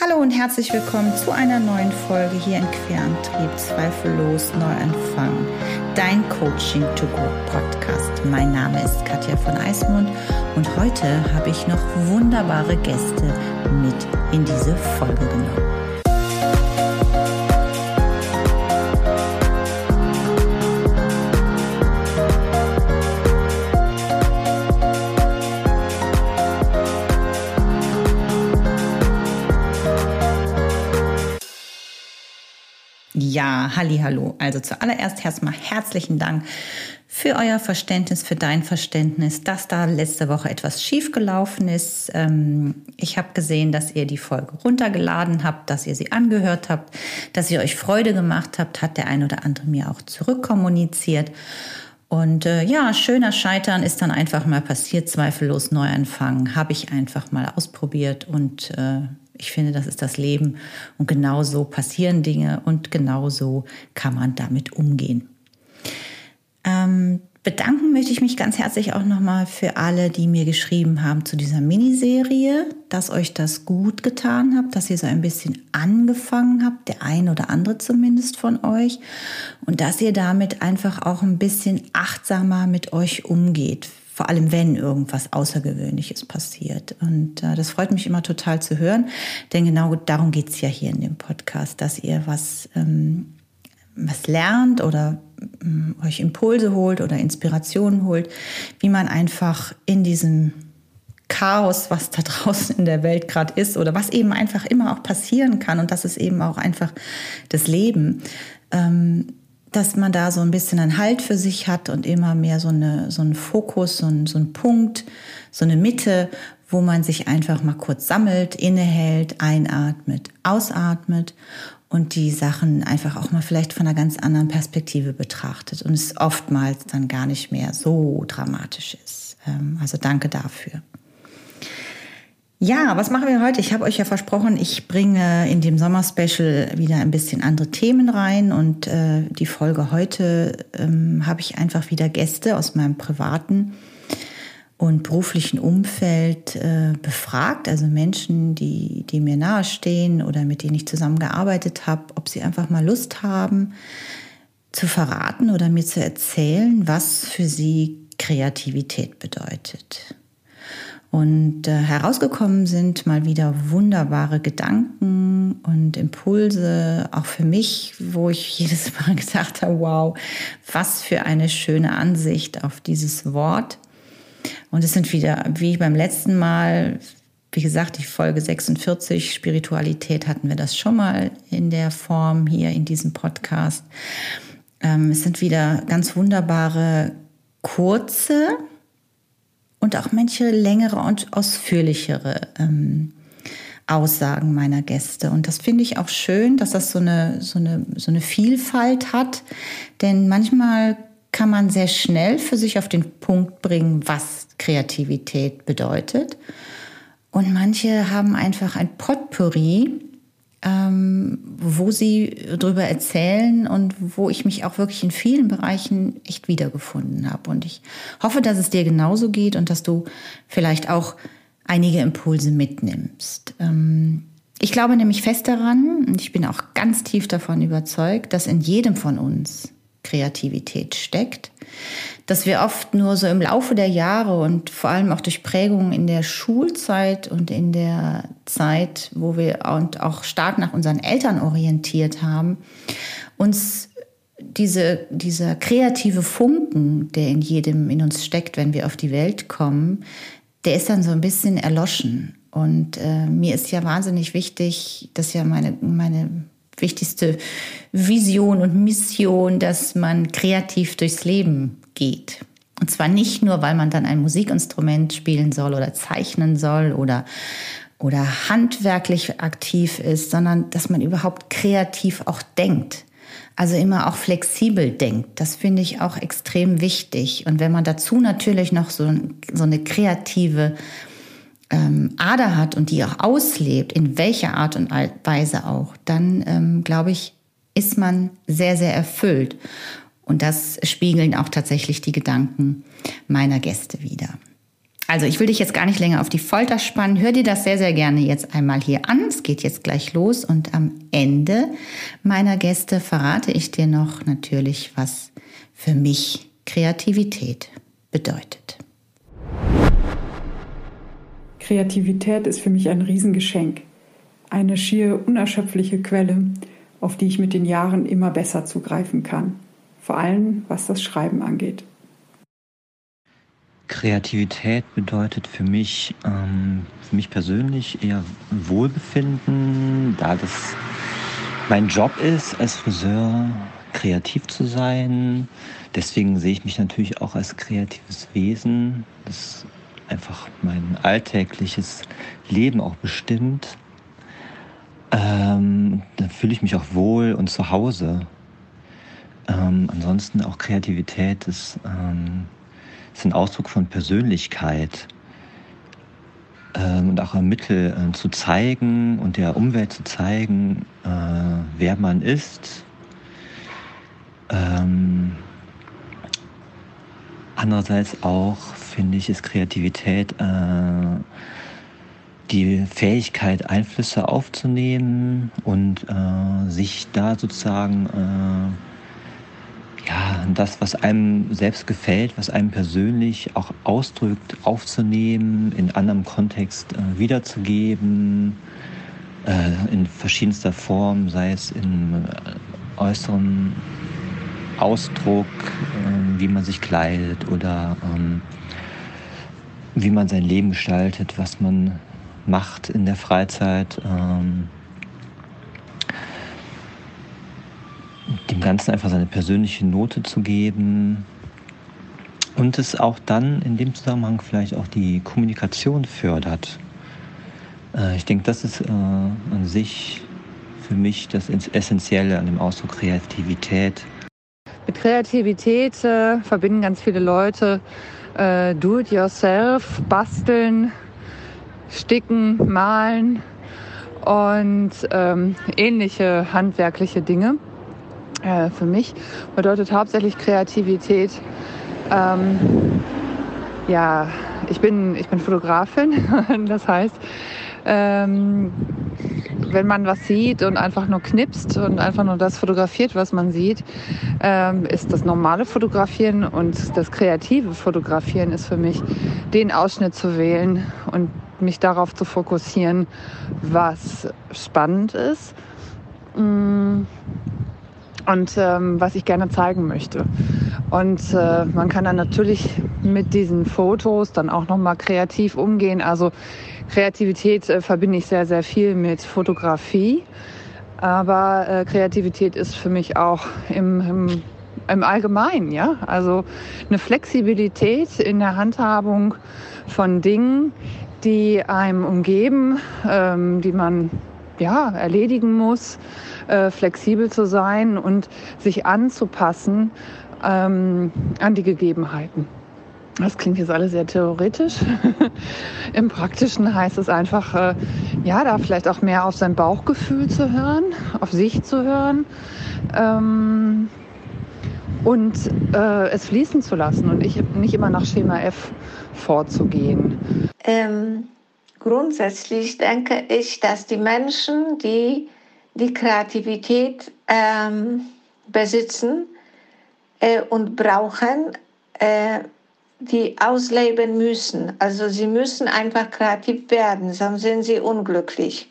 Hallo und herzlich willkommen zu einer neuen Folge hier in Querantrieb Zweifellos Neuanfang, dein Coaching to Go Podcast. Mein Name ist Katja von Eismund und heute habe ich noch wunderbare Gäste mit in diese Folge genommen. Ja, hallo. Also zuallererst erstmal herzlichen Dank für euer Verständnis, für dein Verständnis, dass da letzte Woche etwas schiefgelaufen ist. Ähm, ich habe gesehen, dass ihr die Folge runtergeladen habt, dass ihr sie angehört habt, dass ihr euch Freude gemacht habt, hat der ein oder andere mir auch zurückkommuniziert. Und äh, ja, schöner Scheitern ist dann einfach mal passiert, zweifellos Neuanfang, habe ich einfach mal ausprobiert und äh, ich finde, das ist das Leben. Und genau so passieren Dinge und genau so kann man damit umgehen. Ähm, bedanken möchte ich mich ganz herzlich auch nochmal für alle, die mir geschrieben haben zu dieser Miniserie, dass euch das gut getan habt, dass ihr so ein bisschen angefangen habt, der ein oder andere zumindest von euch, und dass ihr damit einfach auch ein bisschen achtsamer mit euch umgeht vor allem wenn irgendwas Außergewöhnliches passiert. Und äh, das freut mich immer total zu hören, denn genau darum geht es ja hier in dem Podcast, dass ihr was, ähm, was lernt oder ähm, euch Impulse holt oder Inspirationen holt, wie man einfach in diesem Chaos, was da draußen in der Welt gerade ist oder was eben einfach immer auch passieren kann und das ist eben auch einfach das Leben, ähm, dass man da so ein bisschen einen Halt für sich hat und immer mehr so, eine, so einen Fokus, so einen, so einen Punkt, so eine Mitte, wo man sich einfach mal kurz sammelt, innehält, einatmet, ausatmet und die Sachen einfach auch mal vielleicht von einer ganz anderen Perspektive betrachtet und es oftmals dann gar nicht mehr so dramatisch ist. Ähm, also danke dafür. Ja, was machen wir heute? Ich habe euch ja versprochen, ich bringe in dem Sommerspecial wieder ein bisschen andere Themen rein und äh, die Folge heute ähm, habe ich einfach wieder Gäste aus meinem privaten und beruflichen Umfeld äh, befragt, also Menschen, die, die mir nahestehen oder mit denen ich zusammengearbeitet habe, ob sie einfach mal Lust haben zu verraten oder mir zu erzählen, was für sie Kreativität bedeutet. Und äh, herausgekommen sind mal wieder wunderbare Gedanken und Impulse, auch für mich, wo ich jedes Mal gedacht habe, wow, was für eine schöne Ansicht auf dieses Wort. Und es sind wieder, wie beim letzten Mal, wie gesagt, die Folge 46, Spiritualität hatten wir das schon mal in der Form hier in diesem Podcast. Ähm, es sind wieder ganz wunderbare, kurze, und auch manche längere und ausführlichere ähm, Aussagen meiner Gäste. Und das finde ich auch schön, dass das so eine, so, eine, so eine Vielfalt hat. Denn manchmal kann man sehr schnell für sich auf den Punkt bringen, was Kreativität bedeutet. Und manche haben einfach ein Potpourri ähm, wo sie darüber erzählen und wo ich mich auch wirklich in vielen Bereichen echt wiedergefunden habe. Und ich hoffe, dass es dir genauso geht und dass du vielleicht auch einige Impulse mitnimmst. Ähm, ich glaube nämlich fest daran und ich bin auch ganz tief davon überzeugt, dass in jedem von uns Kreativität steckt, dass wir oft nur so im Laufe der Jahre und vor allem auch durch Prägungen in der Schulzeit und in der Zeit, wo wir und auch stark nach unseren Eltern orientiert haben, uns diese, dieser kreative Funken, der in jedem in uns steckt, wenn wir auf die Welt kommen, der ist dann so ein bisschen erloschen. Und äh, mir ist ja wahnsinnig wichtig, dass ja meine, meine wichtigste Vision und Mission, dass man kreativ durchs Leben geht. Und zwar nicht nur, weil man dann ein Musikinstrument spielen soll oder zeichnen soll oder, oder handwerklich aktiv ist, sondern dass man überhaupt kreativ auch denkt. Also immer auch flexibel denkt. Das finde ich auch extrem wichtig. Und wenn man dazu natürlich noch so, so eine kreative ähm, Ader hat und die auch auslebt, in welcher Art und Weise auch, dann ähm, glaube ich, ist man sehr, sehr erfüllt. Und das spiegeln auch tatsächlich die Gedanken meiner Gäste wieder. Also ich will dich jetzt gar nicht länger auf die Folter spannen. Hör dir das sehr, sehr gerne jetzt einmal hier an. Es geht jetzt gleich los und am Ende meiner Gäste verrate ich dir noch natürlich, was für mich Kreativität bedeutet. Kreativität ist für mich ein Riesengeschenk, eine schier unerschöpfliche Quelle, auf die ich mit den Jahren immer besser zugreifen kann, vor allem was das Schreiben angeht. Kreativität bedeutet für mich, ähm, für mich persönlich eher Wohlbefinden, da das mein Job ist, als Friseur kreativ zu sein. Deswegen sehe ich mich natürlich auch als kreatives Wesen, das einfach mein alltägliches Leben auch bestimmt. Ähm, da fühle ich mich auch wohl und zu Hause. Ähm, ansonsten auch Kreativität ist ähm, ist ein Ausdruck von Persönlichkeit ähm, und auch ein Mittel äh, zu zeigen und der Umwelt zu zeigen, äh, wer man ist. Ähm, andererseits auch, finde ich, ist Kreativität äh, die Fähigkeit, Einflüsse aufzunehmen und äh, sich da sozusagen äh, ja, das, was einem selbst gefällt, was einem persönlich auch ausdrückt, aufzunehmen, in anderem Kontext äh, wiederzugeben, äh, in verschiedenster Form, sei es in äh, äußerem Ausdruck, äh, wie man sich kleidet oder ähm, wie man sein Leben gestaltet, was man macht in der Freizeit. Ähm, dem Ganzen einfach seine persönliche Note zu geben und es auch dann in dem Zusammenhang vielleicht auch die Kommunikation fördert. Äh, ich denke, das ist äh, an sich für mich das Essentielle an dem Ausdruck Kreativität. Mit Kreativität äh, verbinden ganz viele Leute äh, Do-it-yourself, basteln, sticken, malen und ähm, ähnliche handwerkliche Dinge. Äh, für mich bedeutet hauptsächlich Kreativität. Ähm, ja, ich bin, ich bin Fotografin. das heißt, ähm, wenn man was sieht und einfach nur knipst und einfach nur das fotografiert, was man sieht, ähm, ist das normale Fotografieren und das kreative Fotografieren ist für mich, den Ausschnitt zu wählen und mich darauf zu fokussieren, was spannend ist. Und ähm, was ich gerne zeigen möchte. Und äh, man kann dann natürlich mit diesen Fotos dann auch nochmal kreativ umgehen. Also Kreativität äh, verbinde ich sehr, sehr viel mit Fotografie. Aber äh, Kreativität ist für mich auch im, im, im Allgemeinen, ja. Also eine Flexibilität in der Handhabung von Dingen, die einem umgeben, ähm, die man ja erledigen muss äh, flexibel zu sein und sich anzupassen ähm, an die Gegebenheiten. Das klingt jetzt alles sehr theoretisch. Im Praktischen heißt es einfach, äh, ja, da vielleicht auch mehr auf sein Bauchgefühl zu hören, auf sich zu hören ähm, und äh, es fließen zu lassen und ich, nicht immer nach Schema F vorzugehen. Ähm, grundsätzlich denke ich, dass die Menschen, die die Kreativität ähm, besitzen äh, und brauchen, äh, die ausleben müssen. Also sie müssen einfach kreativ werden, sonst sind sie unglücklich.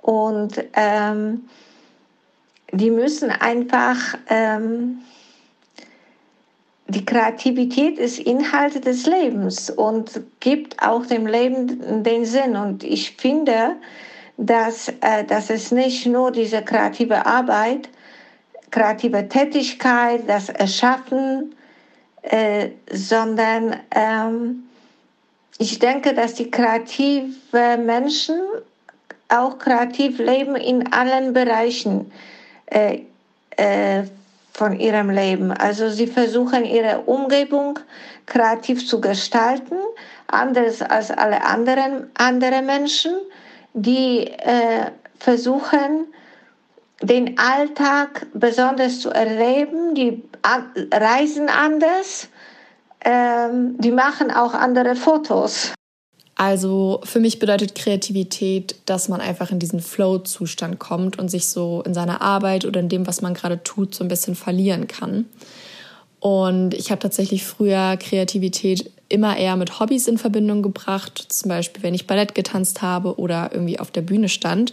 Und ähm, die müssen einfach, ähm, die Kreativität ist Inhalt des Lebens und gibt auch dem Leben den Sinn. Und ich finde, dass, äh, dass es nicht nur diese kreative Arbeit, kreative Tätigkeit, das Erschaffen, äh, sondern ähm, ich denke, dass die kreative Menschen auch kreativ leben in allen Bereichen äh, äh, von ihrem Leben. Also sie versuchen ihre Umgebung kreativ zu gestalten, anders als alle anderen andere Menschen die äh, versuchen, den Alltag besonders zu erleben, die reisen anders, ähm, die machen auch andere Fotos. Also für mich bedeutet Kreativität, dass man einfach in diesen Flow-Zustand kommt und sich so in seiner Arbeit oder in dem, was man gerade tut, so ein bisschen verlieren kann. Und ich habe tatsächlich früher Kreativität immer eher mit Hobbys in Verbindung gebracht, zum Beispiel wenn ich Ballett getanzt habe oder irgendwie auf der Bühne stand.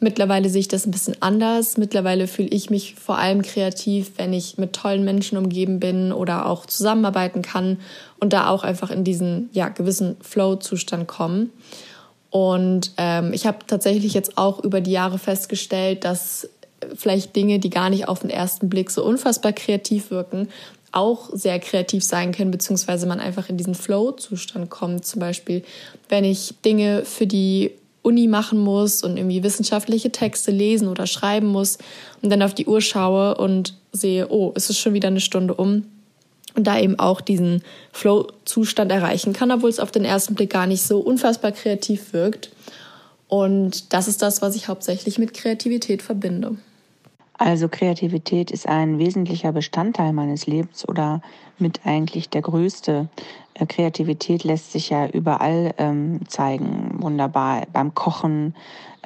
Mittlerweile sehe ich das ein bisschen anders. Mittlerweile fühle ich mich vor allem kreativ, wenn ich mit tollen Menschen umgeben bin oder auch zusammenarbeiten kann und da auch einfach in diesen ja, gewissen Flow-Zustand kommen. Und ähm, ich habe tatsächlich jetzt auch über die Jahre festgestellt, dass vielleicht Dinge, die gar nicht auf den ersten Blick so unfassbar kreativ wirken, auch sehr kreativ sein können, beziehungsweise man einfach in diesen Flow-Zustand kommt. Zum Beispiel, wenn ich Dinge für die Uni machen muss und irgendwie wissenschaftliche Texte lesen oder schreiben muss und dann auf die Uhr schaue und sehe, oh, es ist schon wieder eine Stunde um und da eben auch diesen Flow-Zustand erreichen kann, obwohl es auf den ersten Blick gar nicht so unfassbar kreativ wirkt. Und das ist das, was ich hauptsächlich mit Kreativität verbinde. Also Kreativität ist ein wesentlicher Bestandteil meines Lebens oder mit eigentlich der größte. Äh, Kreativität lässt sich ja überall ähm, zeigen. Wunderbar beim Kochen,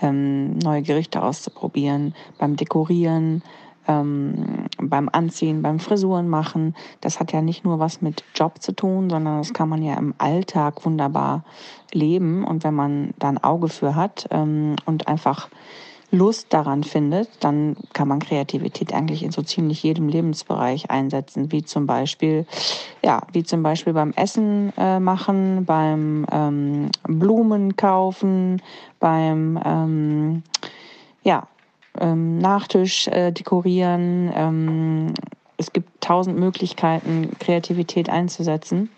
ähm, neue Gerichte auszuprobieren, beim Dekorieren, ähm, beim Anziehen, beim Frisuren machen. Das hat ja nicht nur was mit Job zu tun, sondern das kann man ja im Alltag wunderbar leben. Und wenn man da ein Auge für hat ähm, und einfach Lust daran findet, dann kann man Kreativität eigentlich in so ziemlich jedem Lebensbereich einsetzen, wie zum Beispiel, ja, wie zum Beispiel beim Essen äh, machen, beim ähm, Blumen kaufen, beim ähm, ja, ähm, Nachtisch äh, dekorieren. Ähm, es gibt tausend Möglichkeiten, Kreativität einzusetzen.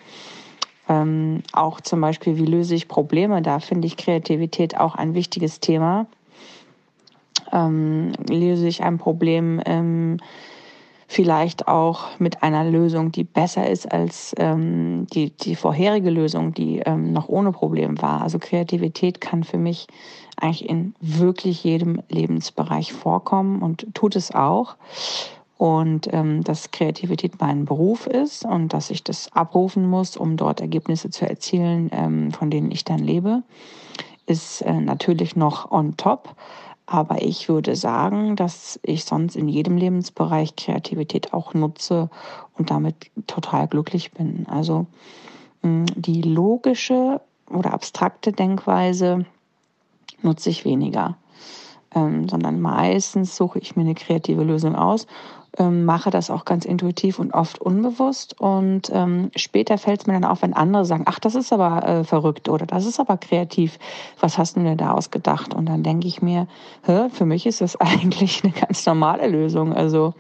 Ähm, auch zum Beispiel, wie löse ich Probleme? Da finde ich Kreativität auch ein wichtiges Thema ähm, löse ich ein Problem vielleicht auch mit einer Lösung, die besser ist als ähm, die, die vorherige Lösung, die ähm, noch ohne Problem war. Also Kreativität kann für mich eigentlich in wirklich jedem Lebensbereich vorkommen und tut es auch. Und ähm, dass Kreativität mein Beruf ist und dass ich das abrufen muss, um dort Ergebnisse zu erzielen, ähm, von denen ich dann lebe, ist äh, natürlich noch on top. Aber ich würde sagen, dass ich sonst in jedem Lebensbereich Kreativität auch nutze und damit total glücklich bin. Also hm, die logische oder abstrakte Denkweise nutze ich weniger, ähm, sondern meistens suche ich mir eine kreative Lösung aus ähm, mache das auch ganz intuitiv und oft unbewusst. Und ähm, später fällt es mir dann auf, wenn andere sagen, ach, das ist aber äh, verrückt oder das ist aber kreativ. Was hast du denn da ausgedacht? Und dann denke ich mir, Hä, für mich ist das eigentlich eine ganz normale Lösung. Also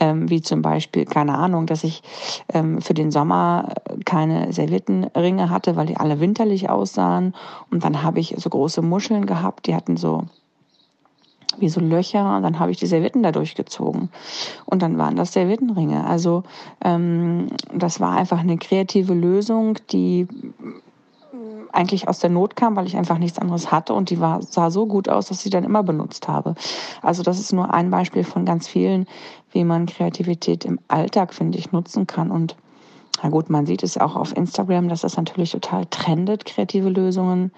ähm, wie zum Beispiel, keine Ahnung, dass ich ähm, für den Sommer keine Serviettenringe hatte, weil die alle winterlich aussahen. Und dann habe ich so große Muscheln gehabt, die hatten so wie so Löcher und dann habe ich die Servietten da durchgezogen. Und dann waren das Serviettenringe. Also ähm, das war einfach eine kreative Lösung, die eigentlich aus der Not kam, weil ich einfach nichts anderes hatte und die war, sah so gut aus, dass ich sie dann immer benutzt habe. Also das ist nur ein Beispiel von ganz vielen, wie man Kreativität im Alltag, finde ich, nutzen kann. Und na gut, man sieht es auch auf Instagram, dass das natürlich total trendet, kreative Lösungen.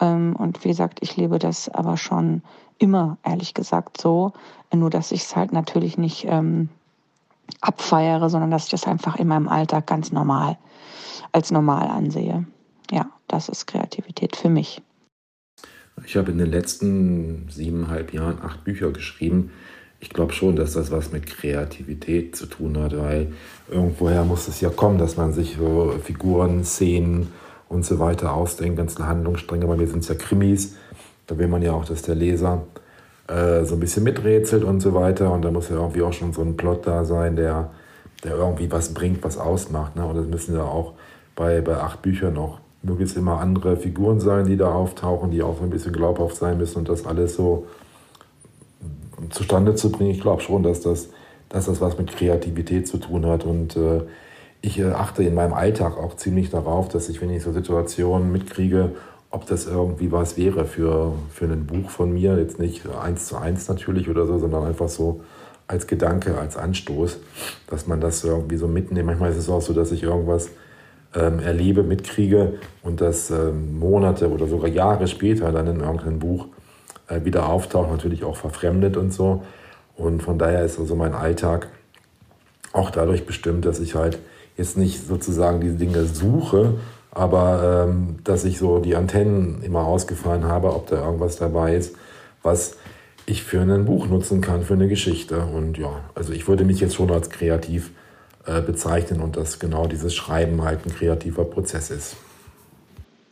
Ähm, und wie gesagt, ich lebe das aber schon immer, ehrlich gesagt, so. Nur, dass ich es halt natürlich nicht ähm, abfeiere, sondern dass ich das einfach in meinem Alltag ganz normal, als normal ansehe. Ja, das ist Kreativität für mich. Ich habe in den letzten siebeneinhalb Jahren acht Bücher geschrieben. Ich glaube schon, dass das was mit Kreativität zu tun hat, weil irgendwoher muss es ja kommen, dass man sich so Figuren, Szenen und so weiter ausdenkt, ganzen Handlungsstränge. Bei mir sind ja Krimis da will man ja auch, dass der Leser äh, so ein bisschen miträtselt und so weiter. Und da muss ja irgendwie auch schon so ein Plot da sein, der, der irgendwie was bringt, was ausmacht. Ne? Und das müssen ja auch bei, bei acht Büchern auch möglichst immer andere Figuren sein, die da auftauchen, die auch so ein bisschen glaubhaft sein müssen und das alles so zustande zu bringen. Ich glaube schon, dass das, dass das was mit Kreativität zu tun hat. Und äh, ich äh, achte in meinem Alltag auch ziemlich darauf, dass ich, wenn ich so Situationen mitkriege, ob das irgendwie was wäre für, für ein Buch von mir. Jetzt nicht eins zu eins natürlich oder so, sondern einfach so als Gedanke, als Anstoß, dass man das irgendwie so mitnimmt. Manchmal ist es auch so, dass ich irgendwas ähm, erlebe, mitkriege und das ähm, Monate oder sogar Jahre später dann in irgendeinem Buch äh, wieder auftaucht, natürlich auch verfremdet und so. Und von daher ist also mein Alltag auch dadurch bestimmt, dass ich halt jetzt nicht sozusagen diese Dinge suche, aber ähm, dass ich so die Antennen immer ausgefahren habe, ob da irgendwas dabei ist, was ich für ein Buch nutzen kann, für eine Geschichte. Und ja, also ich würde mich jetzt schon als kreativ äh, bezeichnen und dass genau dieses Schreiben halt ein kreativer Prozess ist.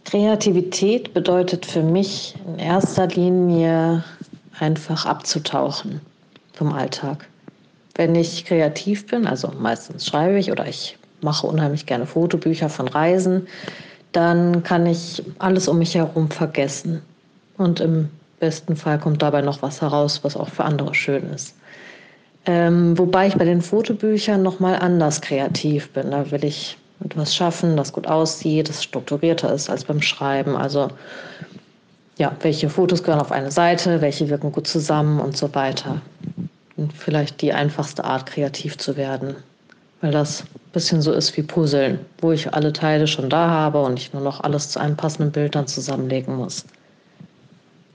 Kreativität bedeutet für mich in erster Linie einfach abzutauchen vom Alltag. Wenn ich kreativ bin, also meistens schreibe ich oder ich mache unheimlich gerne Fotobücher von Reisen, dann kann ich alles um mich herum vergessen. Und im besten Fall kommt dabei noch was heraus, was auch für andere schön ist. Ähm, wobei ich bei den Fotobüchern noch mal anders kreativ bin. Da will ich etwas schaffen, das gut aussieht, das strukturierter ist als beim Schreiben. Also ja, welche Fotos gehören auf eine Seite, welche wirken gut zusammen und so weiter. Und vielleicht die einfachste Art, kreativ zu werden, weil das bisschen so ist wie Puzzeln, wo ich alle Teile schon da habe und ich nur noch alles zu einem passenden Bild dann zusammenlegen muss.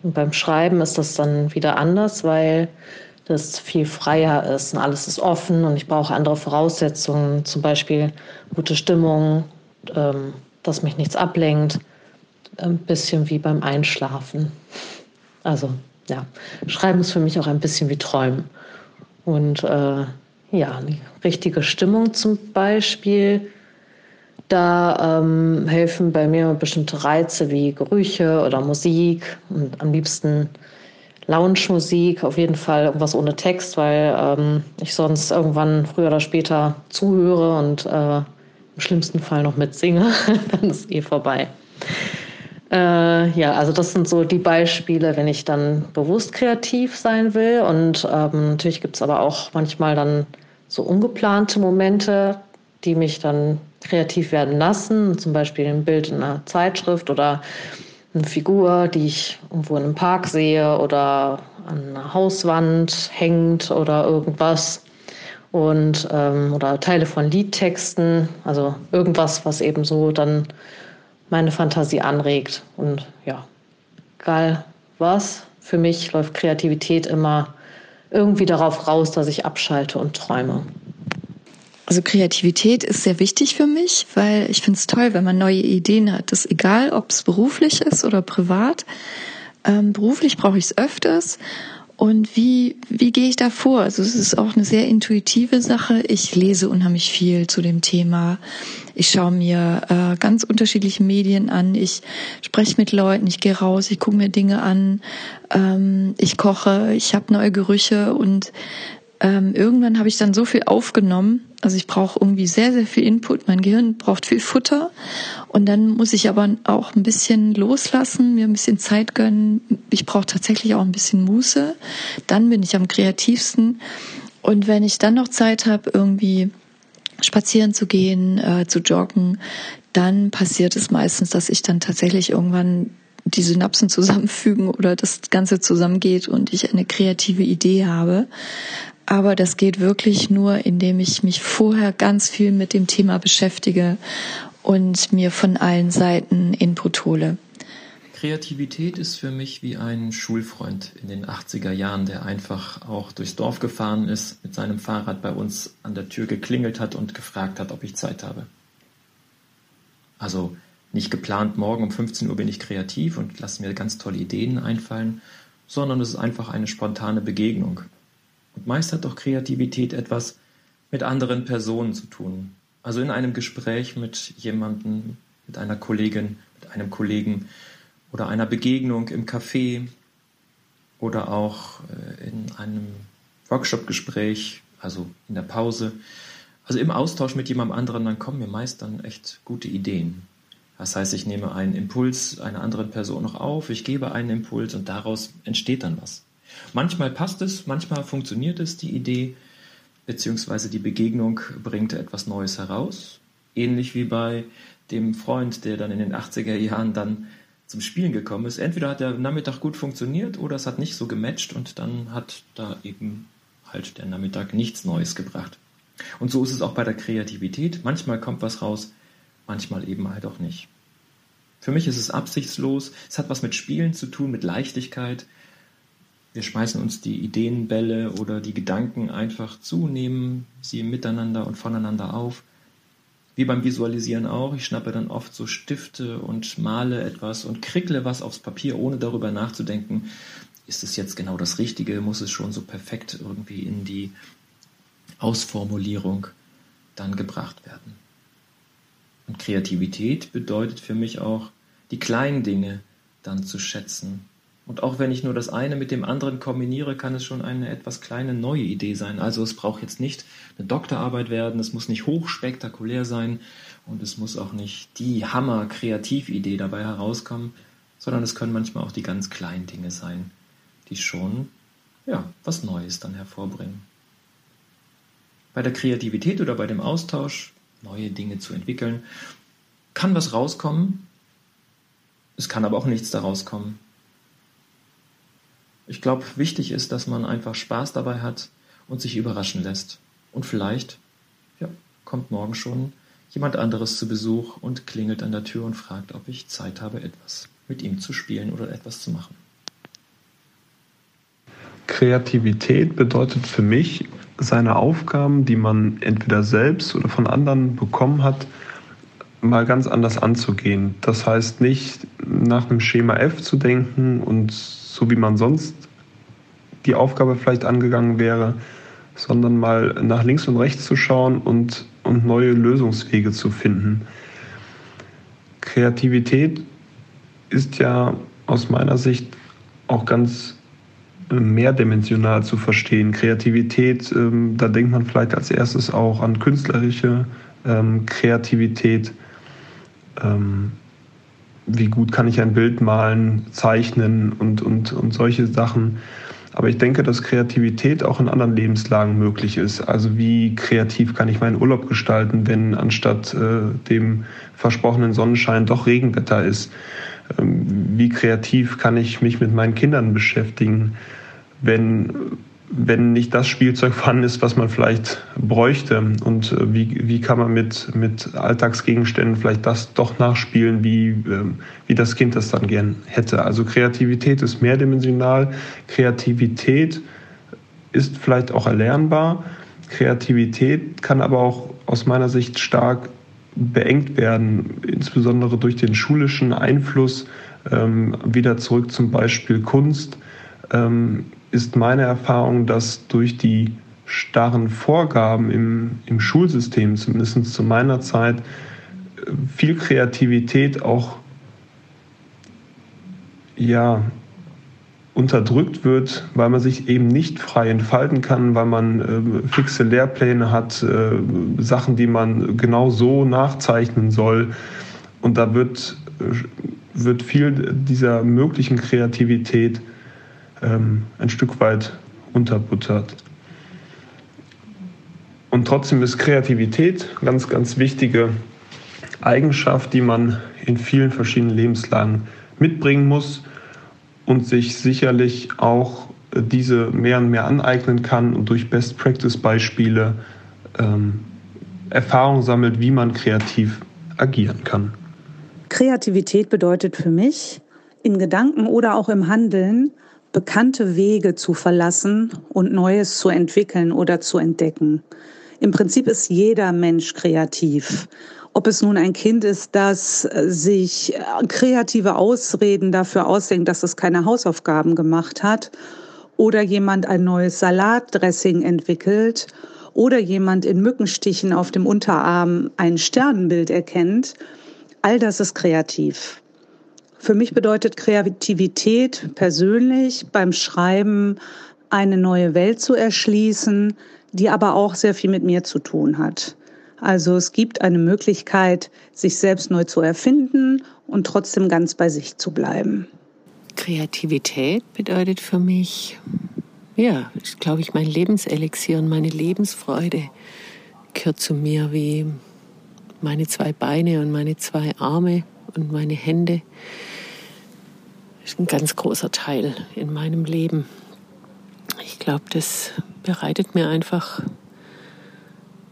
Und beim Schreiben ist das dann wieder anders, weil das viel freier ist und alles ist offen und ich brauche andere Voraussetzungen, zum Beispiel gute Stimmung, ähm, dass mich nichts ablenkt, ein bisschen wie beim Einschlafen. Also ja, Schreiben ist für mich auch ein bisschen wie Träumen. Und äh, ja, eine richtige Stimmung zum Beispiel, da ähm, helfen bei mir bestimmte Reize wie Gerüche oder Musik und am liebsten Lounge-Musik, auf jeden Fall irgendwas ohne Text, weil ähm, ich sonst irgendwann früher oder später zuhöre und äh, im schlimmsten Fall noch mitsinge. Dann ist eh vorbei. Äh, ja, also das sind so die Beispiele, wenn ich dann bewusst kreativ sein will. Und ähm, natürlich gibt es aber auch manchmal dann so ungeplante Momente, die mich dann kreativ werden lassen. Zum Beispiel ein Bild in einer Zeitschrift oder eine Figur, die ich irgendwo in einem Park sehe oder an einer Hauswand hängt oder irgendwas. Und, ähm, oder Teile von Liedtexten, also irgendwas, was eben so dann meine Fantasie anregt. Und ja, egal was, für mich läuft Kreativität immer irgendwie darauf raus, dass ich abschalte und träume. Also Kreativität ist sehr wichtig für mich, weil ich finde es toll, wenn man neue Ideen hat. Das ist egal, ob es beruflich ist oder privat. Ähm, beruflich brauche ich es öfters. Und wie, wie gehe ich da vor? Also es ist auch eine sehr intuitive Sache. Ich lese unheimlich viel zu dem Thema. Ich schaue mir äh, ganz unterschiedliche Medien an. Ich spreche mit Leuten, ich gehe raus, ich gucke mir Dinge an. Ähm, ich koche, ich habe neue Gerüche und ähm, irgendwann habe ich dann so viel aufgenommen. Also ich brauche irgendwie sehr, sehr viel Input. Mein Gehirn braucht viel Futter. Und dann muss ich aber auch ein bisschen loslassen, mir ein bisschen Zeit gönnen. Ich brauche tatsächlich auch ein bisschen Muße. Dann bin ich am kreativsten. Und wenn ich dann noch Zeit habe, irgendwie spazieren zu gehen, äh, zu joggen, dann passiert es meistens, dass ich dann tatsächlich irgendwann die Synapsen zusammenfügen oder das Ganze zusammengeht und ich eine kreative Idee habe. Aber das geht wirklich nur, indem ich mich vorher ganz viel mit dem Thema beschäftige und mir von allen Seiten Input hole. Kreativität ist für mich wie ein Schulfreund in den 80er Jahren, der einfach auch durchs Dorf gefahren ist, mit seinem Fahrrad bei uns an der Tür geklingelt hat und gefragt hat, ob ich Zeit habe. Also nicht geplant, morgen um 15 Uhr bin ich kreativ und lasse mir ganz tolle Ideen einfallen, sondern es ist einfach eine spontane Begegnung. Und meist hat doch Kreativität etwas mit anderen Personen zu tun. Also in einem Gespräch mit jemandem, mit einer Kollegin, mit einem Kollegen oder einer Begegnung im Café oder auch äh, in einem Workshop-Gespräch, also in der Pause. Also im Austausch mit jemandem anderen, dann kommen mir meist dann echt gute Ideen. Das heißt, ich nehme einen Impuls einer anderen Person noch auf, ich gebe einen Impuls und daraus entsteht dann was. Manchmal passt es, manchmal funktioniert es, die Idee, beziehungsweise die Begegnung bringt etwas Neues heraus. Ähnlich wie bei dem Freund, der dann in den 80er Jahren dann zum Spielen gekommen ist. Entweder hat der Nachmittag gut funktioniert oder es hat nicht so gematcht und dann hat da eben halt der Nachmittag nichts Neues gebracht. Und so ist es auch bei der Kreativität. Manchmal kommt was raus, manchmal eben halt auch nicht. Für mich ist es absichtslos. Es hat was mit Spielen zu tun, mit Leichtigkeit. Wir schmeißen uns die Ideenbälle oder die Gedanken einfach zu, nehmen sie miteinander und voneinander auf. Wie beim Visualisieren auch. Ich schnappe dann oft so Stifte und male etwas und krickle was aufs Papier, ohne darüber nachzudenken, ist es jetzt genau das Richtige? Muss es schon so perfekt irgendwie in die Ausformulierung dann gebracht werden? Und Kreativität bedeutet für mich auch, die kleinen Dinge dann zu schätzen. Und auch wenn ich nur das eine mit dem anderen kombiniere, kann es schon eine etwas kleine neue Idee sein. Also es braucht jetzt nicht eine Doktorarbeit werden, es muss nicht hochspektakulär sein und es muss auch nicht die Hammer-Kreatividee dabei herauskommen, sondern es können manchmal auch die ganz kleinen Dinge sein, die schon ja, was Neues dann hervorbringen. Bei der Kreativität oder bei dem Austausch, neue Dinge zu entwickeln, kann was rauskommen, es kann aber auch nichts daraus kommen. Ich glaube, wichtig ist, dass man einfach Spaß dabei hat und sich überraschen lässt. Und vielleicht ja, kommt morgen schon jemand anderes zu Besuch und klingelt an der Tür und fragt, ob ich Zeit habe, etwas mit ihm zu spielen oder etwas zu machen. Kreativität bedeutet für mich, seine Aufgaben, die man entweder selbst oder von anderen bekommen hat, mal ganz anders anzugehen. Das heißt nicht nach einem Schema F zu denken und so wie man sonst die Aufgabe vielleicht angegangen wäre, sondern mal nach links und rechts zu schauen und, und neue Lösungswege zu finden. Kreativität ist ja aus meiner Sicht auch ganz mehrdimensional zu verstehen. Kreativität, ähm, da denkt man vielleicht als erstes auch an künstlerische ähm, Kreativität. Ähm, wie gut kann ich ein Bild malen, zeichnen und, und, und solche Sachen. Aber ich denke, dass Kreativität auch in anderen Lebenslagen möglich ist. Also wie kreativ kann ich meinen Urlaub gestalten, wenn anstatt äh, dem versprochenen Sonnenschein doch Regenwetter ist? Ähm, wie kreativ kann ich mich mit meinen Kindern beschäftigen? wenn, wenn nicht das Spielzeug vorhanden ist, was man vielleicht bräuchte. Und äh, wie, wie kann man mit, mit Alltagsgegenständen vielleicht das doch nachspielen, wie, ähm, wie das Kind das dann gern hätte. Also Kreativität ist mehrdimensional. Kreativität ist vielleicht auch erlernbar. Kreativität kann aber auch aus meiner Sicht stark beengt werden, insbesondere durch den schulischen Einfluss. Ähm, wieder zurück zum Beispiel Kunst. Ähm, ist meine Erfahrung, dass durch die starren Vorgaben im, im Schulsystem, zumindest zu meiner Zeit, viel Kreativität auch ja, unterdrückt wird, weil man sich eben nicht frei entfalten kann, weil man äh, fixe Lehrpläne hat, äh, Sachen, die man genau so nachzeichnen soll. Und da wird, äh, wird viel dieser möglichen Kreativität ähm, ein Stück weit unterbuttert. Und trotzdem ist Kreativität eine ganz, ganz wichtige Eigenschaft, die man in vielen verschiedenen Lebenslagen mitbringen muss und sich sicherlich auch diese mehr und mehr aneignen kann und durch Best-Practice-Beispiele ähm, Erfahrung sammelt, wie man kreativ agieren kann. Kreativität bedeutet für mich, in Gedanken oder auch im Handeln bekannte Wege zu verlassen und Neues zu entwickeln oder zu entdecken. Im Prinzip ist jeder Mensch kreativ. Ob es nun ein Kind ist, das sich kreative Ausreden dafür ausdenkt, dass es keine Hausaufgaben gemacht hat, oder jemand ein neues Salatdressing entwickelt, oder jemand in Mückenstichen auf dem Unterarm ein Sternenbild erkennt, all das ist kreativ. Für mich bedeutet Kreativität persönlich beim Schreiben eine neue Welt zu erschließen, die aber auch sehr viel mit mir zu tun hat. Also es gibt eine Möglichkeit, sich selbst neu zu erfinden und trotzdem ganz bei sich zu bleiben. Kreativität bedeutet für mich, ja, ist, glaube ich, mein Lebenselixier und meine Lebensfreude gehört zu mir wie meine zwei Beine und meine zwei Arme und meine Hände ist ein ganz großer Teil in meinem Leben. Ich glaube, das bereitet mir einfach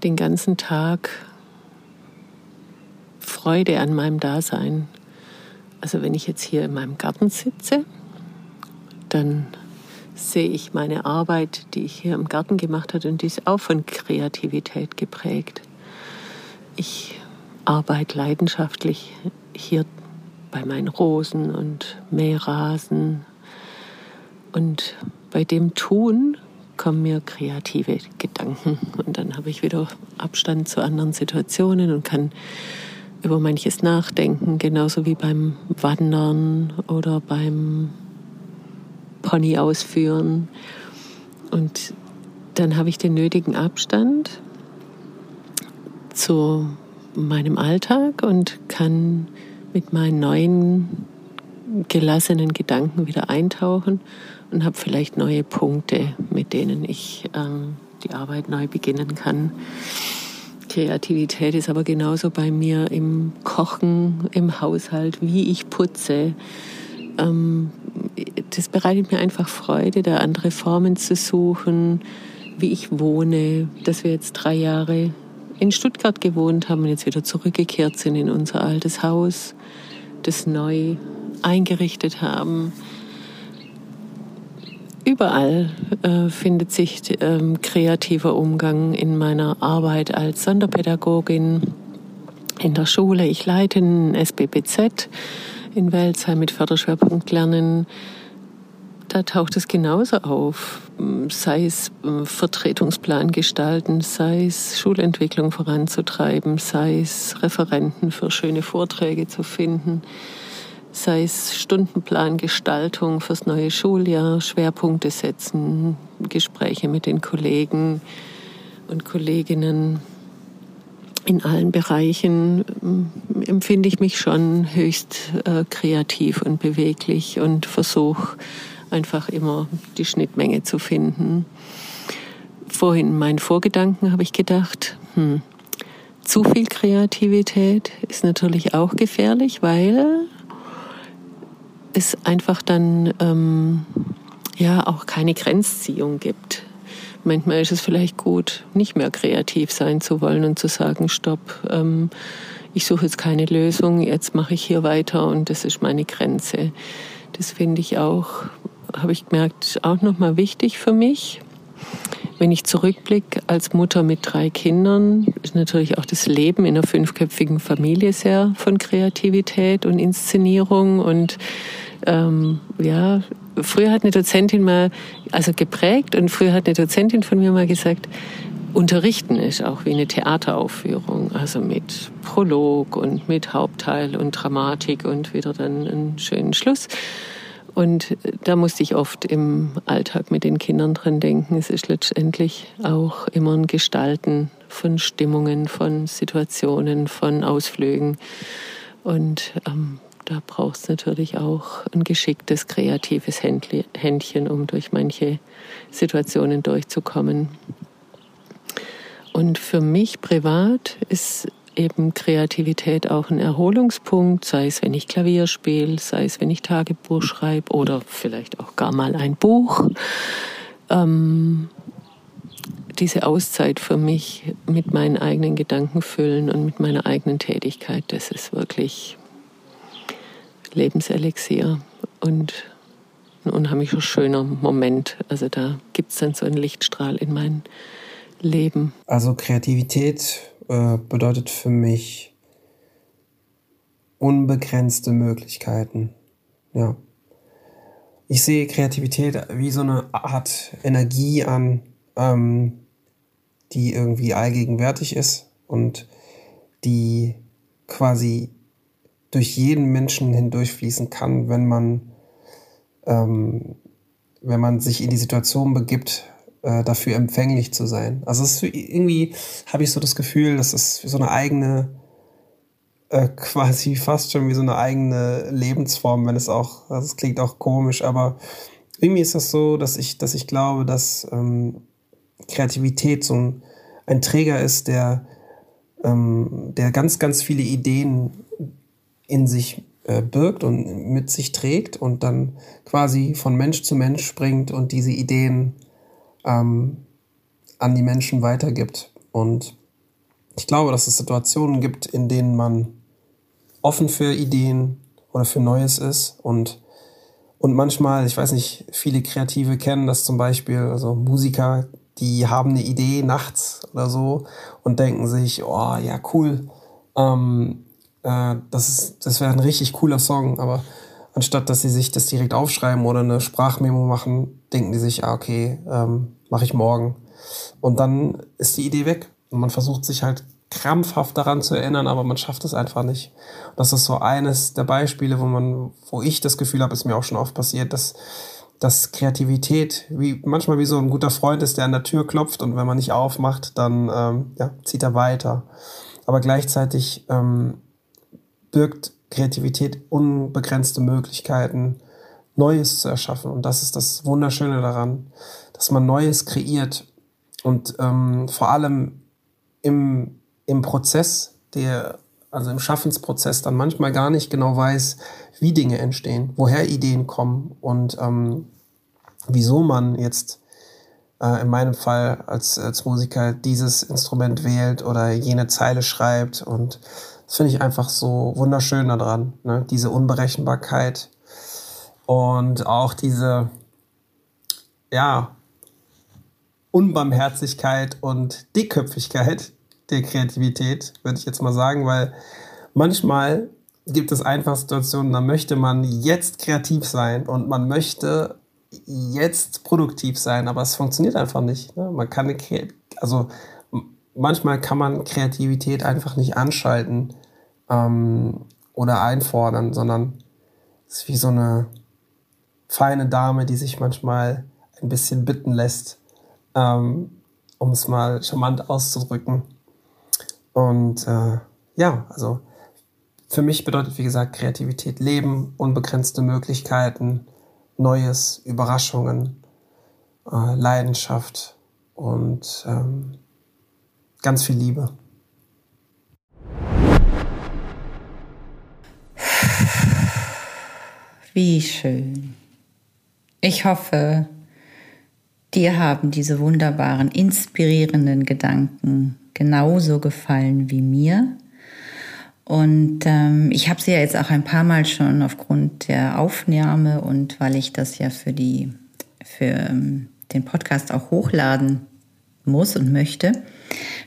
den ganzen Tag Freude an meinem Dasein. Also wenn ich jetzt hier in meinem Garten sitze, dann sehe ich meine Arbeit, die ich hier im Garten gemacht habe, und die ist auch von Kreativität geprägt. Ich arbeite leidenschaftlich hier bei meinen Rosen und Mährasen. Und bei dem Tun kommen mir kreative Gedanken. Und dann habe ich wieder Abstand zu anderen Situationen und kann über manches nachdenken, genauso wie beim Wandern oder beim Pony ausführen. Und dann habe ich den nötigen Abstand zu meinem Alltag und kann mit meinen neuen gelassenen Gedanken wieder eintauchen und habe vielleicht neue Punkte, mit denen ich ähm, die Arbeit neu beginnen kann. Kreativität ist aber genauso bei mir im Kochen, im Haushalt, wie ich putze. Ähm, das bereitet mir einfach Freude, da andere Formen zu suchen, wie ich wohne, dass wir jetzt drei Jahre in Stuttgart gewohnt haben und jetzt wieder zurückgekehrt sind in unser altes Haus, das neu eingerichtet haben. Überall äh, findet sich ähm, kreativer Umgang in meiner Arbeit als Sonderpädagogin in der Schule. Ich leite ein SBBZ in Welzheim mit Förderschwerpunkt Lernen da taucht es genauso auf. Sei es ähm, Vertretungsplan gestalten, sei es Schulentwicklung voranzutreiben, sei es Referenten für schöne Vorträge zu finden, sei es Stundenplangestaltung fürs neue Schuljahr, Schwerpunkte setzen, Gespräche mit den Kollegen und Kolleginnen. In allen Bereichen ähm, empfinde ich mich schon höchst äh, kreativ und beweglich und versuche einfach immer die Schnittmenge zu finden. Vorhin in meinen Vorgedanken habe ich gedacht, hm, zu viel Kreativität ist natürlich auch gefährlich, weil es einfach dann ähm, ja auch keine Grenzziehung gibt. Manchmal ist es vielleicht gut, nicht mehr kreativ sein zu wollen und zu sagen, stopp, ähm, ich suche jetzt keine Lösung, jetzt mache ich hier weiter und das ist meine Grenze. Das finde ich auch habe ich gemerkt, auch nochmal wichtig für mich. Wenn ich zurückblicke als Mutter mit drei Kindern, ist natürlich auch das Leben in einer fünfköpfigen Familie sehr von Kreativität und Inszenierung. Und ähm, ja, früher hat eine Dozentin mal, also geprägt, und früher hat eine Dozentin von mir mal gesagt, Unterrichten ist auch wie eine Theateraufführung, also mit Prolog und mit Hauptteil und Dramatik und wieder dann einen schönen Schluss. Und da musste ich oft im Alltag mit den Kindern dran denken. Es ist letztendlich auch immer ein Gestalten von Stimmungen, von Situationen, von Ausflügen. Und ähm, da braucht es natürlich auch ein geschicktes, kreatives Händchen, um durch manche Situationen durchzukommen. Und für mich privat ist eben Kreativität auch ein Erholungspunkt, sei es, wenn ich Klavier spiele, sei es, wenn ich Tagebuch schreibe oder vielleicht auch gar mal ein Buch. Ähm, diese Auszeit für mich mit meinen eigenen Gedanken füllen und mit meiner eigenen Tätigkeit, das ist wirklich Lebenselixier und ein unheimlich schöner Moment. Also da gibt es dann so einen Lichtstrahl in mein Leben. Also Kreativität äh, bedeutet für mich unbegrenzte Möglichkeiten. Ja. Ich sehe Kreativität wie so eine Art Energie an, ähm, die irgendwie allgegenwärtig ist und die quasi durch jeden Menschen hindurchfließen kann, wenn man, ähm, wenn man sich in die Situation begibt, äh, dafür empfänglich zu sein. Also es ist irgendwie habe ich so das Gefühl, das ist so eine eigene, äh, quasi fast schon wie so eine eigene Lebensform, wenn es auch, also es klingt auch komisch, aber irgendwie ist das so, dass ich, dass ich glaube, dass ähm, Kreativität so ein, ein Träger ist, der, ähm, der ganz, ganz viele Ideen in sich äh, birgt und mit sich trägt und dann quasi von Mensch zu Mensch springt und diese Ideen ähm, an die Menschen weitergibt. Und ich glaube, dass es Situationen gibt, in denen man offen für Ideen oder für Neues ist und und manchmal, ich weiß nicht, viele Kreative kennen das zum Beispiel, also Musiker, die haben eine Idee nachts oder so und denken sich, oh ja, cool, ähm, äh, das, das wäre ein richtig cooler Song, aber anstatt dass sie sich das direkt aufschreiben oder eine Sprachmemo machen, denken die sich, ah, okay, ähm, mache ich morgen. Und dann ist die Idee weg. Und man versucht sich halt krampfhaft daran zu erinnern, aber man schafft es einfach nicht. Das ist so eines der Beispiele, wo man, wo ich das Gefühl habe, ist mir auch schon oft passiert, dass, dass Kreativität wie manchmal wie so ein guter Freund ist, der an der Tür klopft und wenn man nicht aufmacht, dann ähm, ja, zieht er weiter. Aber gleichzeitig ähm, birgt Kreativität unbegrenzte Möglichkeiten, Neues zu erschaffen. Und das ist das Wunderschöne daran, dass man Neues kreiert und ähm, vor allem im im Prozess, der, also im Schaffensprozess dann manchmal gar nicht genau weiß, wie Dinge entstehen, woher Ideen kommen und ähm, wieso man jetzt äh, in meinem Fall als, als Musiker dieses Instrument wählt oder jene Zeile schreibt. Und das finde ich einfach so wunderschön daran, ne? diese Unberechenbarkeit und auch diese, ja, Unbarmherzigkeit und Dickköpfigkeit, der Kreativität, würde ich jetzt mal sagen, weil manchmal gibt es einfach Situationen, da möchte man jetzt kreativ sein und man möchte jetzt produktiv sein, aber es funktioniert einfach nicht. Ne? Man kann also manchmal kann man Kreativität einfach nicht anschalten ähm, oder einfordern, sondern es ist wie so eine feine Dame, die sich manchmal ein bisschen bitten lässt, ähm, um es mal charmant auszudrücken. Und äh, ja, also für mich bedeutet, wie gesagt, Kreativität Leben, unbegrenzte Möglichkeiten, Neues, Überraschungen, äh, Leidenschaft und ähm, ganz viel Liebe. Wie schön. Ich hoffe, dir haben diese wunderbaren, inspirierenden Gedanken genauso gefallen wie mir. Und ähm, ich habe sie ja jetzt auch ein paar Mal schon aufgrund der Aufnahme und weil ich das ja für die für ähm, den Podcast auch hochladen muss und möchte,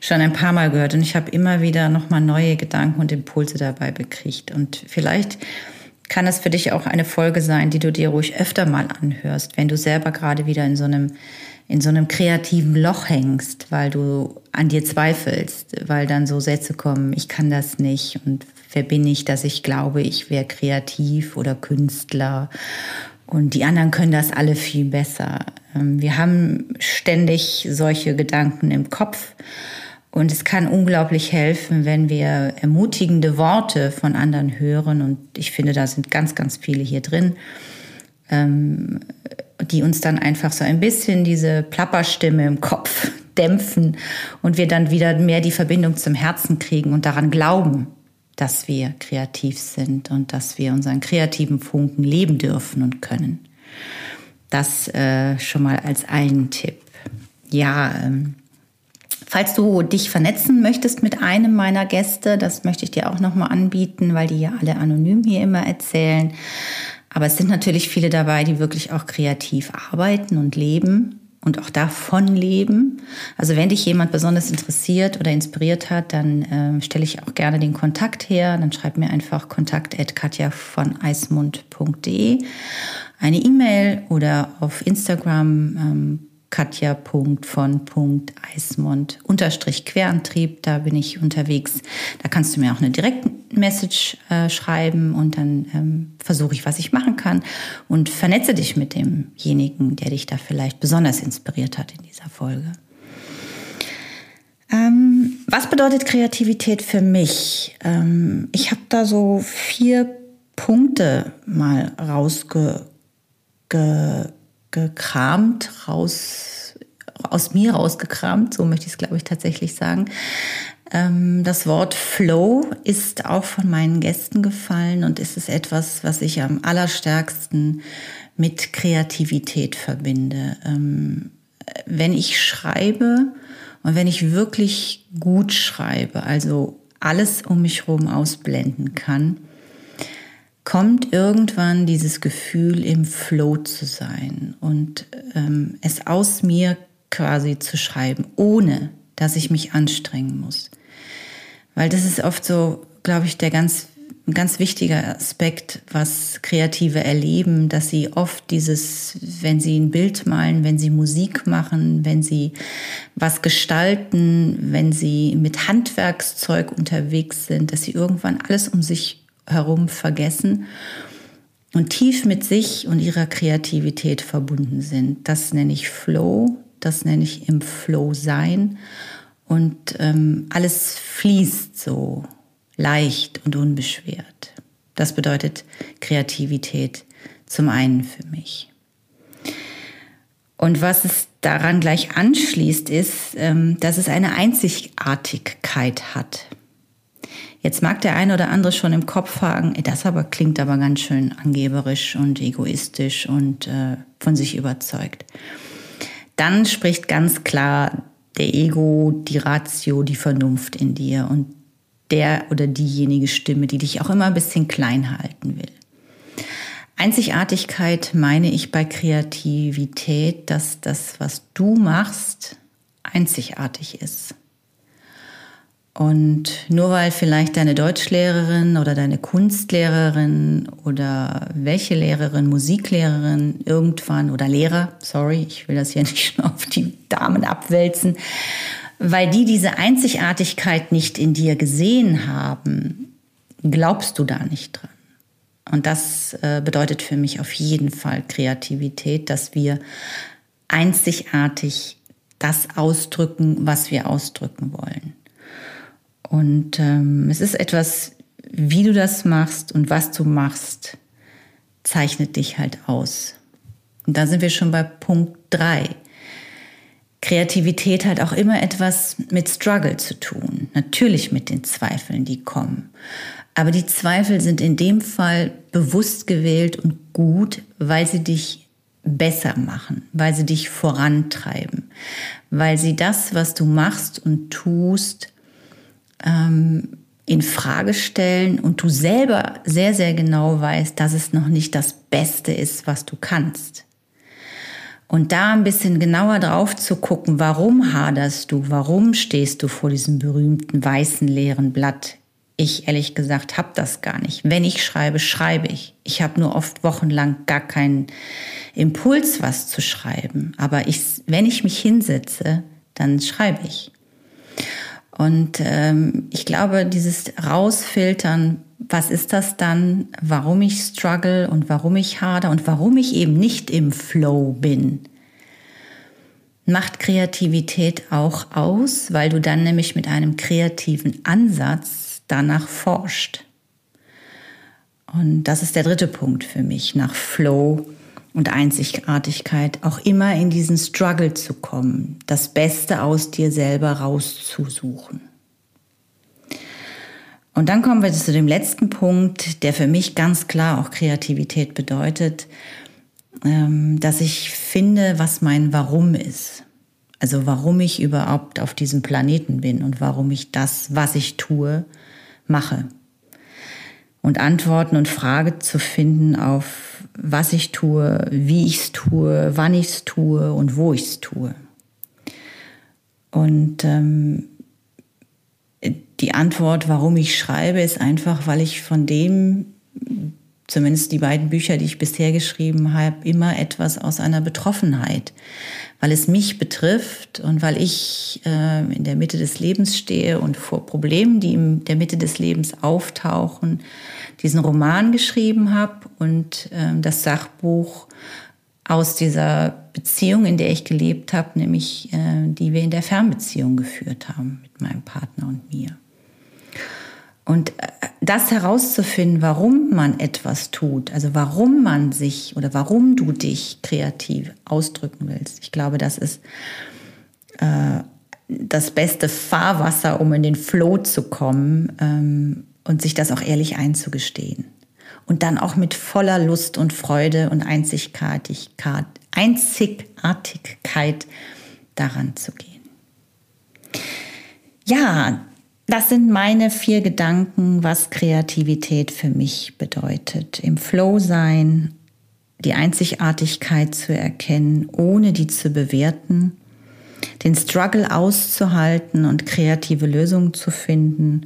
schon ein paar Mal gehört. Und ich habe immer wieder nochmal neue Gedanken und Impulse dabei bekriegt. Und vielleicht kann es für dich auch eine Folge sein, die du dir ruhig öfter mal anhörst, wenn du selber gerade wieder in so einem in so einem kreativen Loch hängst, weil du an dir zweifelst, weil dann so Sätze kommen, ich kann das nicht und wer bin ich, dass ich glaube, ich wäre kreativ oder Künstler und die anderen können das alle viel besser. Ähm, wir haben ständig solche Gedanken im Kopf. Und es kann unglaublich helfen, wenn wir ermutigende Worte von anderen hören. Und ich finde, da sind ganz, ganz viele hier drin ähm, die uns dann einfach so ein bisschen diese Plapperstimme im Kopf dämpfen und wir dann wieder mehr die Verbindung zum Herzen kriegen und daran glauben, dass wir kreativ sind und dass wir unseren kreativen Funken leben dürfen und können. Das äh, schon mal als einen Tipp. Ja, ähm, falls du dich vernetzen möchtest mit einem meiner Gäste, das möchte ich dir auch nochmal anbieten, weil die ja alle anonym hier immer erzählen. Aber es sind natürlich viele dabei, die wirklich auch kreativ arbeiten und leben und auch davon leben. Also wenn dich jemand besonders interessiert oder inspiriert hat, dann ähm, stelle ich auch gerne den Kontakt her. Dann schreib mir einfach kontakt.katja von eismund.de eine E-Mail oder auf Instagram ähm, katja.von.eismond unterstrich Querantrieb. Da bin ich unterwegs. Da kannst du mir auch eine Direktmessage äh, schreiben und dann ähm, versuche ich, was ich machen kann und vernetze dich mit demjenigen, der dich da vielleicht besonders inspiriert hat in dieser Folge. Ähm, was bedeutet Kreativität für mich? Ähm, ich habe da so vier Punkte mal rausge gekramt, raus, aus mir rausgekramt, so möchte ich es, glaube ich, tatsächlich sagen. Ähm, das Wort Flow ist auch von meinen Gästen gefallen und ist es etwas, was ich am allerstärksten mit Kreativität verbinde. Ähm, wenn ich schreibe und wenn ich wirklich gut schreibe, also alles um mich herum ausblenden kann, kommt irgendwann dieses Gefühl, im Flow zu sein und ähm, es aus mir quasi zu schreiben, ohne dass ich mich anstrengen muss. Weil das ist oft so, glaube ich, der ganz, ganz wichtiger Aspekt, was Kreative erleben, dass sie oft dieses, wenn sie ein Bild malen, wenn sie Musik machen, wenn sie was gestalten, wenn sie mit Handwerkszeug unterwegs sind, dass sie irgendwann alles um sich herum vergessen und tief mit sich und ihrer Kreativität verbunden sind. Das nenne ich Flow, das nenne ich im Flow sein und ähm, alles fließt so leicht und unbeschwert. Das bedeutet Kreativität zum einen für mich. Und was es daran gleich anschließt, ist, ähm, dass es eine Einzigartigkeit hat. Jetzt mag der eine oder andere schon im Kopf fragen, das aber klingt aber ganz schön angeberisch und egoistisch und äh, von sich überzeugt. Dann spricht ganz klar der Ego, die Ratio, die Vernunft in dir und der oder diejenige Stimme, die dich auch immer ein bisschen klein halten will. Einzigartigkeit meine ich bei Kreativität, dass das, was du machst, einzigartig ist. Und nur weil vielleicht deine Deutschlehrerin oder deine Kunstlehrerin oder welche Lehrerin, Musiklehrerin irgendwann oder Lehrer, sorry, ich will das hier nicht auf die Damen abwälzen, weil die diese Einzigartigkeit nicht in dir gesehen haben, glaubst du da nicht dran. Und das äh, bedeutet für mich auf jeden Fall Kreativität, dass wir einzigartig das ausdrücken, was wir ausdrücken wollen. Und ähm, es ist etwas, wie du das machst und was du machst, zeichnet dich halt aus. Und da sind wir schon bei Punkt drei. Kreativität hat auch immer etwas mit Struggle zu tun. Natürlich mit den Zweifeln, die kommen. Aber die Zweifel sind in dem Fall bewusst gewählt und gut, weil sie dich besser machen, weil sie dich vorantreiben, weil sie das, was du machst und tust, ähm, in Frage stellen und du selber sehr, sehr genau weißt, dass es noch nicht das Beste ist, was du kannst. Und da ein bisschen genauer drauf zu gucken, warum haderst du, warum stehst du vor diesem berühmten weißen leeren Blatt? Ich ehrlich gesagt habe das gar nicht. Wenn ich schreibe, schreibe ich. Ich habe nur oft wochenlang gar keinen Impuls, was zu schreiben. Aber ich, wenn ich mich hinsetze, dann schreibe ich. Und ähm, ich glaube, dieses Rausfiltern, was ist das dann, warum ich struggle und warum ich hader und warum ich eben nicht im Flow bin, macht Kreativität auch aus, weil du dann nämlich mit einem kreativen Ansatz danach forscht. Und das ist der dritte Punkt für mich, nach Flow und Einzigartigkeit auch immer in diesen Struggle zu kommen, das Beste aus dir selber rauszusuchen. Und dann kommen wir zu dem letzten Punkt, der für mich ganz klar auch Kreativität bedeutet, ähm, dass ich finde, was mein Warum ist. Also warum ich überhaupt auf diesem Planeten bin und warum ich das, was ich tue, mache und Antworten und Frage zu finden auf, was ich tue, wie ich es tue, wann ich es tue und wo ich es tue. Und ähm, die Antwort, warum ich schreibe, ist einfach, weil ich von dem, zumindest die beiden Bücher, die ich bisher geschrieben habe, immer etwas aus einer Betroffenheit, weil es mich betrifft und weil ich äh, in der Mitte des Lebens stehe und vor Problemen, die in der Mitte des Lebens auftauchen, diesen Roman geschrieben habe und äh, das Sachbuch aus dieser Beziehung, in der ich gelebt habe, nämlich äh, die wir in der Fernbeziehung geführt haben mit meinem Partner und mir. Und äh, das herauszufinden, warum man etwas tut, also warum man sich oder warum du dich kreativ ausdrücken willst, ich glaube, das ist äh, das beste Fahrwasser, um in den Flow zu kommen, ähm, und sich das auch ehrlich einzugestehen. und dann auch mit voller Lust und Freude und Einzigartigkeit, Einzigartigkeit daran zu gehen. Ja, das sind meine vier Gedanken, was Kreativität für mich bedeutet. Im Flow sein, die Einzigartigkeit zu erkennen, ohne die zu bewerten, den Struggle auszuhalten und kreative Lösungen zu finden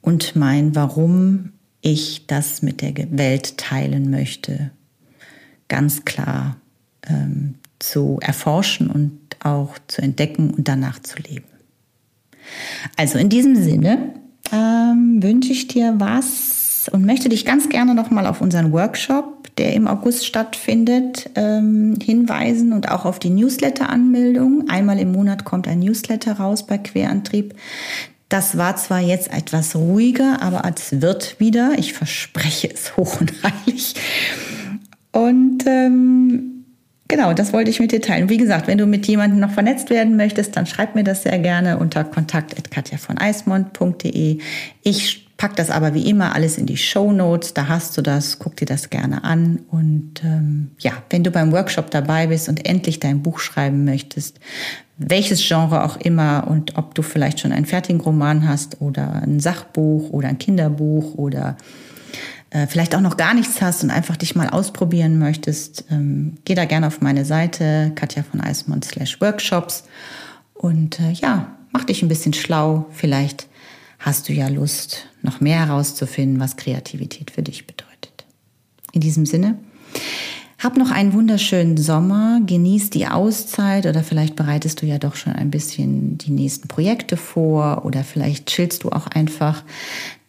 und mein Warum ich das mit der Welt teilen möchte, ganz klar ähm, zu erforschen und auch zu entdecken und danach zu leben. Also in diesem Sinne ähm, wünsche ich dir was und möchte dich ganz gerne nochmal auf unseren Workshop, der im August stattfindet, ähm, hinweisen und auch auf die Newsletter-Anmeldung. Einmal im Monat kommt ein Newsletter raus bei Querantrieb. Das war zwar jetzt etwas ruhiger, aber es wird wieder. Ich verspreche es hoch und heilig. Und ähm, Genau, das wollte ich mit dir teilen. Wie gesagt, wenn du mit jemandem noch vernetzt werden möchtest, dann schreib mir das sehr gerne unter kontakt.katjavoneismond.de. Ich pack das aber wie immer alles in die Show Notes. Da hast du das. Guck dir das gerne an. Und ähm, ja, wenn du beim Workshop dabei bist und endlich dein Buch schreiben möchtest, welches Genre auch immer und ob du vielleicht schon einen fertigen Roman hast oder ein Sachbuch oder ein Kinderbuch oder äh, vielleicht auch noch gar nichts hast und einfach dich mal ausprobieren möchtest, ähm, geh da gerne auf meine Seite Katja von Eismond slash Workshops und äh, ja, mach dich ein bisschen schlau. Vielleicht hast du ja Lust, noch mehr herauszufinden, was Kreativität für dich bedeutet. In diesem Sinne, hab noch einen wunderschönen Sommer, genieß die Auszeit oder vielleicht bereitest du ja doch schon ein bisschen die nächsten Projekte vor oder vielleicht chillst du auch einfach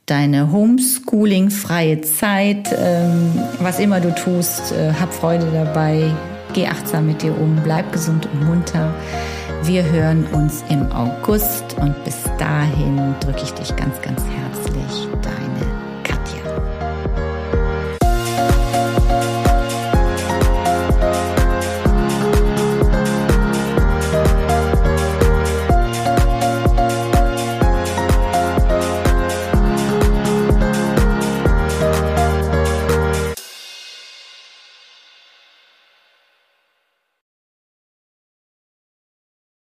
deine Homeschooling-freie Zeit, ähm, was immer du tust, äh, hab Freude dabei, geh achtsam mit dir um, bleib gesund und munter. Wir hören uns im August und bis dahin drücke ich dich ganz, ganz herzlich. Dein